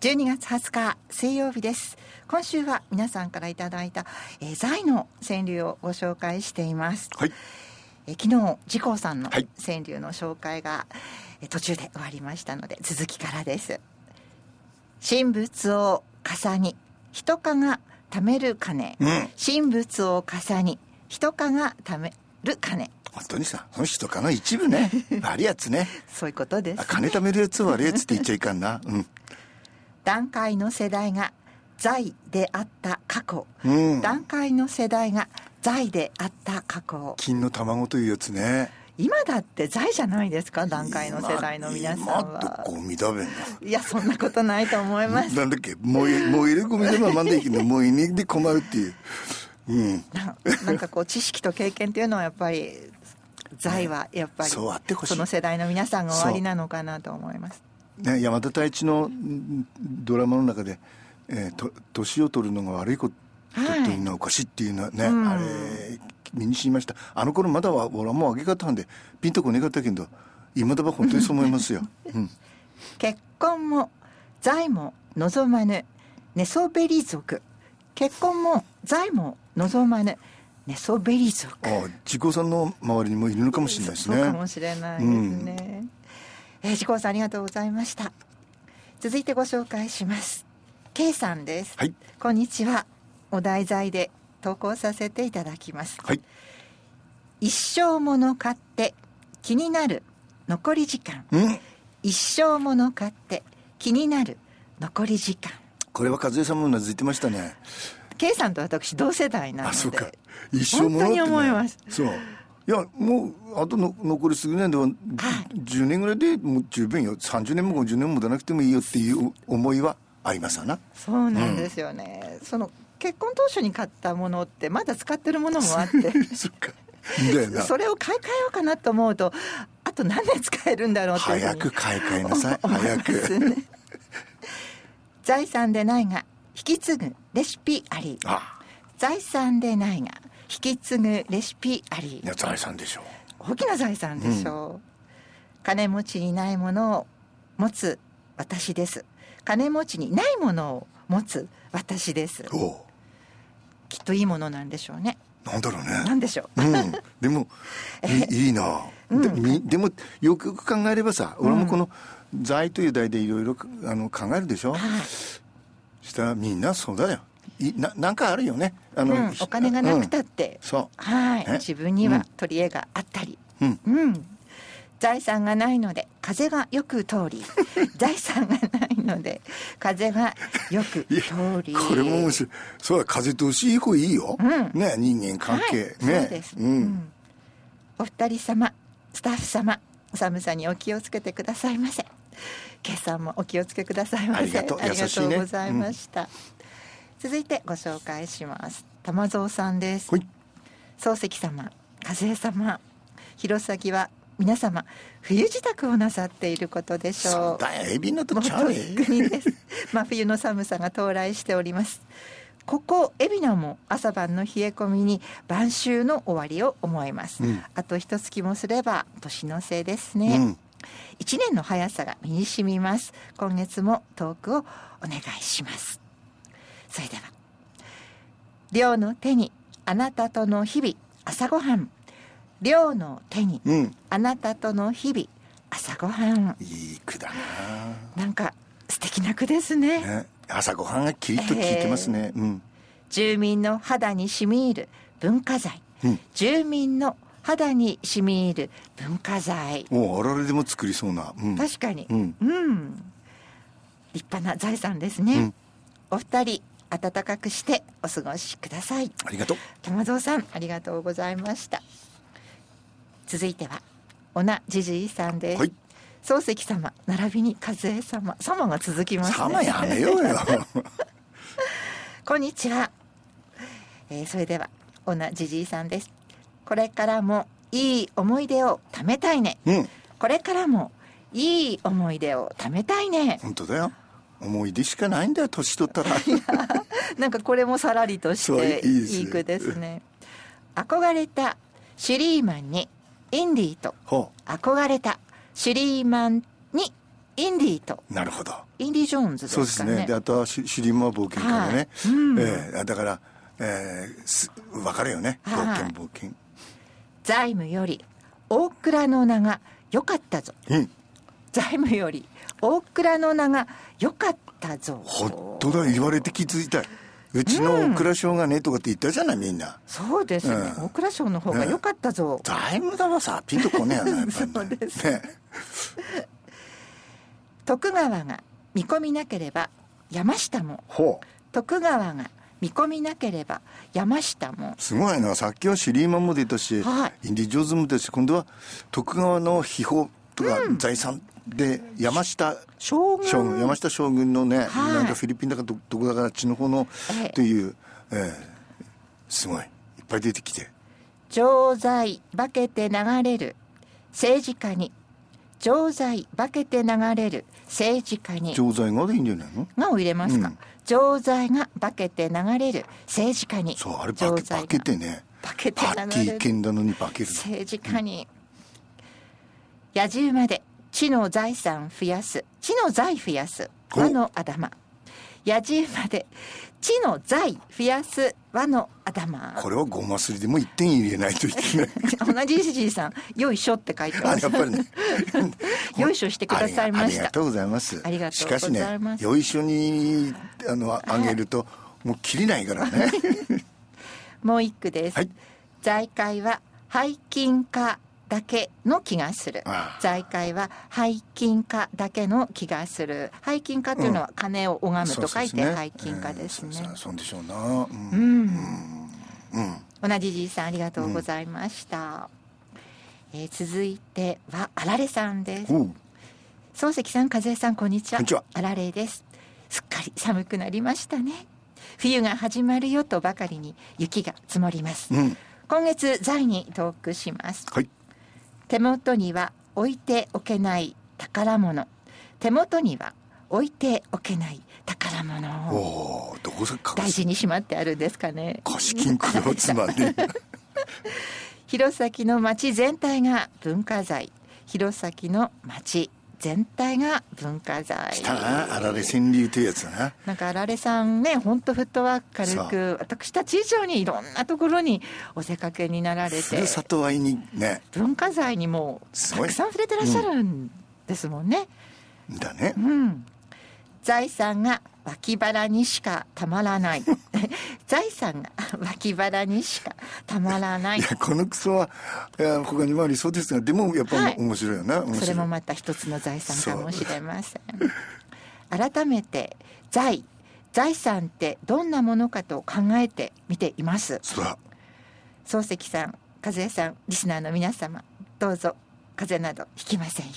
12月20日水曜日です。今週は皆さんからいただいた、えー、財の川柳をご紹介しています、はい。えー昨日自公さんのはい。川柳の紹介が、えー途中で終わりましたので続きからです。神仏を重に人かが貯める金、うん。神仏を重に人かが貯める金。本当にさその人かの一部ね。悪いやつね。そういうことです。あ金貯めるやつは悪いやつって言っちゃいかんな。うん段階の世代が財であった過去、うん。段階の世代が財であった過去。金の卵というやつね。今だって財じゃないですか段階の世代の皆さん今はゴミだべんいやそんなことないと思います。なんだっけ？燃え燃えるゴミでもまんでいいけど燃えにで困るっていう。うん。ななんかこう知識と経験っていうのはやっぱり財はやっぱりその世代の皆さんが終わりなのかなと思いますね、山田太一のんドラマの中で、えーと年を取るのが悪いことはいというのはおかしいっていうのはね、うん。あれ身に知りました。あの頃まだは俺はもう上げ方んでピンとこねかったけど今だば本当にそう思いますよ、うん、結婚も財も望まぬ寝そべり族。結婚も財も望まぬ寝そべり族。ああ自己さんの周りにもいるのかもしれないですそうかねもしれないですね、えー、自公さんありがとうございました。続いてご紹介します。K さんです、はい。こんにちは。お題材で投稿させていただきます。はい。一生もの買って気になる残り時間。うん。一生もの買って気になる残り時間。これは和江さんもうなずいてましたね。K さんと私同世代なので。あそうか。一生ものって、ね、本当に思います。そういやもうあとの残り数年では、10年ぐらいでもう十分よ。30年も50年も持たなくてもいいよっていう思いはありますわな。そうなんですよね、その結婚当初に買ったものってまだ使ってるものもあって。それを買い替えようかなと思うとあと何年使えるんだろうって早く買い替えなさい。思早く。ね 財産でないが引き継ぐレシピあり。あ。財産でないが引き継ぐレシピあり。財産でしょ大きな財産でしょう、金持ちにないものを持つ私です。金持ちにないものを持つ私です。きっといいものなんでしょうね。なんだろうね。なんでしょう、うん、でも いいな、でみでもよくよく考えればさ俺もこの「財」という題でいろいろあの考えるでしょ、はい。したらみんなそうだよ。いななんかあるよね。あの、うん、お金がなくたって、そはい。ね。自分には取り柄があったり。うん。うん。財産がないので風がよく通り。財産がないので風がよく通り。これも面白い。そうだ風通しいい方いいよ、うん。ね人間関係、はい、ね。そうです、ううん。んお二人様スタッフ様寒さにお気をつけてくださいませ。今朝もお気をつけくださいませ。ありがとう。ありが優しいね。とうございました、続いてご紹介します。玉蔵さんです。ほい。漱石様和江様弘前は皆様冬支度をなさっていることでしょう。真冬の寒さが到来しております。ここ海老名も朝晩の冷え込みに晩秋の終わりを思います、うん。あと一月もすれば年の瀬ですうね、ん。一年の速さが身に染みます。今月もトークをお願いしますそれでは両の手にあなたとの日々朝ごはん。両の手にうん。あなたとの日々朝ごはん。いい句だな。んか素敵な句ですね。な、ね、朝ごはんがキリッと効いてますね、うん。住民の肌に染み入る文化財、うん。住民の肌に染み入る文化財。もうあられでも作りそうな、うん、確かに。うん。うん。立派な財産ですね、うん。お二人暖かくしてお過ごしください。ありがとう。玉蔵さんありがとうございました。続いてはおなじじいさんです、はい。漱石様並びに和江様。様が続きますね。様やめようよ。こんにちは、えーそれではおなじじいさんです。これからもいい思い出を貯めたいね。うん。これからもいい思い出を貯めたいね。本当だよ思い出しかないんだよ年取ったら。なんかこれもさらりとしていい句ですね。憧れたシュリーマンにインディーと。ほ憧れたシュリーマンにインディーと。なるほど。インディ・ジョーンズそうですね。ねであとはシュシュリーマー冒険家がね、はい。うん。ええだから、えー、す分かるよね。冒はい。険冒険。財務より大倉の名が良かったぞ。うん。財務より大倉の名が良かったぞ。本当だ言われて気づいた。うちの大蔵省がねとかって言ったじゃないみんな。そうですね、うん。大倉省の方が良かったぞ、財務だわさピンとこねえよね。そうです。ね徳川が見込みなければ山下も。ほう。徳川が見込みなければ山下も。すごいな。さっきはシュリーマンも出たし、はインディ・ジョーンズも出たし今度は徳川の秘宝とか財産で山下将軍。山下将軍のね、はい。なんかフィリピンだかどどこだかあっちの方のええ。という、ええすごい。いっぱい出てきて。常在化けて流れる。政治家に。常在化けて流れる。政治家に。錠剤がでいいんじゃないの？がを入れますか、うん。常在が化けて流れる。政治家に。そうあれ化け常在が化けてね。化けて流れる。剣なのに化ける政治家に、野獣まで地の財産増やす。地の財増やす。お和の頭野獣まで地の財増やす和の頭これはごますりでも1点入れないといけない。同じじいさん「よいしょ」って書いてます。あやっぱりね。よいしょしてくださいました。ありがとうございます。ありがとうしかしございます。ねよいしょにあのあげるともう切りないからね。もう一句です、はい。財界は背筋化だけの気がする。財界は背筋化だけの気がする。背筋化というのは金を拝むと書いて背筋化ですね。えーそうでしょうな。うん。うん。うん。同じじいさんありがとうございました、えー続いてはあられさんです。漱石さん和江さんこんにちは。こんにちは。あられです。すっかり寒くなりましたね。冬が始まるよとばかりに雪が積もります。うん。今月在にトークします。はい手元には置いておけない宝物。手元には置いておけない宝お物。おーどこさか大事にしまってあるんですかね。貸金庫をつまんで 弘前の町全体が文化財。弘前の町全体が文化財。したなあられ川柳というやつだな。なんかあられさんね本当フットワーク軽く私たち以上にいろんなところにお出かけになられてふるさと愛にね。文化財にもたくさん触れてらっしゃるんですもんね。だね。うん、財産が脇腹にしかたまらない。財産が脇腹にしかたまらない。いやこのクソはいや他にもありそうですがでもやっぱはい。面白いよな、それもまた一つの財産かもしれません。改めて財。財産ってどんなものかと考えてみています。漱石さん和江さんリスナーの皆様どうぞ風邪などひきませんよ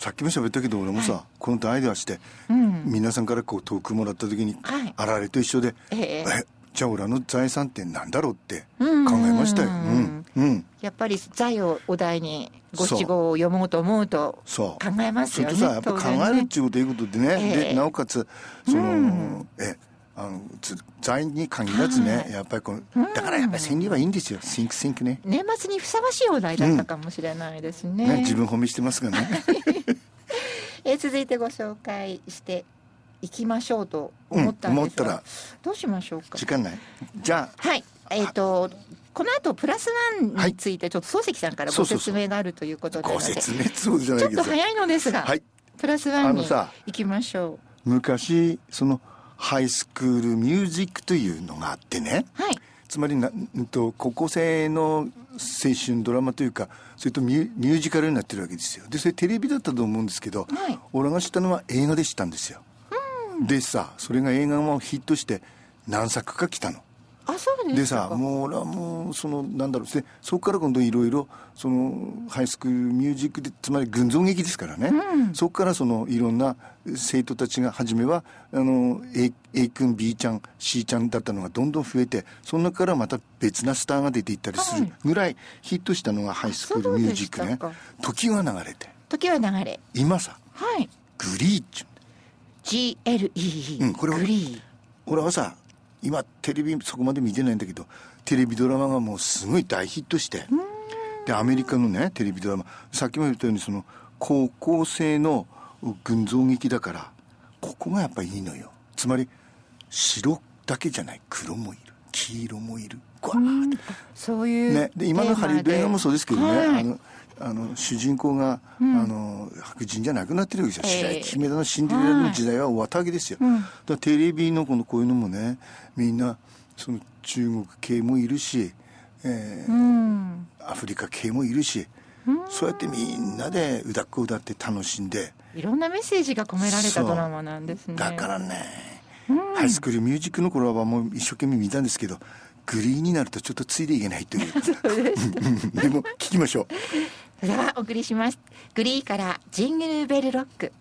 さっきも喋ったけど俺もさ、このアイデアして、うん。皆さんからこうトークもらった時に、はい。あられと一緒で、ええ。えじゃあ俺の財産ってなんだろうって考うんえましたよ。うん。うん。やっぱり財をお題に五七五を読もうと思うとそう。考えますよねそれとさやっぱ考えるっていうこということでね、ええでなおかつその、うん。えあのつ財に限らずね、はい。やっぱりこのだからやっぱり川柳はいいんですよ。シンクシンクね。年末にふさわしいお題だったかもしれないですね,、ね自分褒めしてますがね。えー続いてご紹介していきましょうと思ったんですが、うん思ったら。どうしましょうか？時間ない。じゃあはい。えっ、とこの後プラスワンについてちょっと漱石さんからご説明があるということなのごで説明そうじゃないちょっと早いのですが、はい。プラスワンに行きましょ昔そのハイスクールミュージックというのがあってね。うはい。つまりな、うんと、高校生の青春ドラマというかそれとミュミュージカルになってるわけですよ。でそれテレビだったと思うんですけど、はい。俺が知ったのは映画で知ったんですよ、でさそれが映画もヒットして何作か来たのでさもう俺はもうそのなんだろう。でそこから今度いろいろその High School Musical でつまり群像劇ですからね、そこからそのいろんな生徒たちが初めはあの A, A 君 B ちゃん C ちゃんだったのがどんどん増えてその中からまた別なスターが出ていったりするぐらいヒットしたのが High School Musical ね時が流れて。時は流れ。今さはい。 Glee っちゅう GLEE、うんこれは Glee 俺はさ今テレビそこまで見てないんだけどテレビドラマがもうすごい大ヒットして。でアメリカのねテレビドラマ。さっきも言ったようにその高校生の群像劇だからここがやっぱりいいのよ。つまり白だけじゃない。黒もいる。黄色もいる。わーそういうね、で今のハリウッド映画もそうですけどね、はいあのあの主人公が、あの白人じゃなくなってるわけですよ、ええ。白雪姫だのシンデレラの時代は終わったわけですよ、だテレビのこのこういうのもねみんなその中国系もいるし、えーうん。アフリカ系もいるし、そうやってみんなで歌っこ歌って楽しんでいろんなメッセージが込められたドラマなんですね。だからね、ハイスクールミュージックの頃はもう一生懸命見たんですけどグリーンになるとちょっとついていけないという。でも聞きましょうそれではお送りします。グリーからジングルベルロック。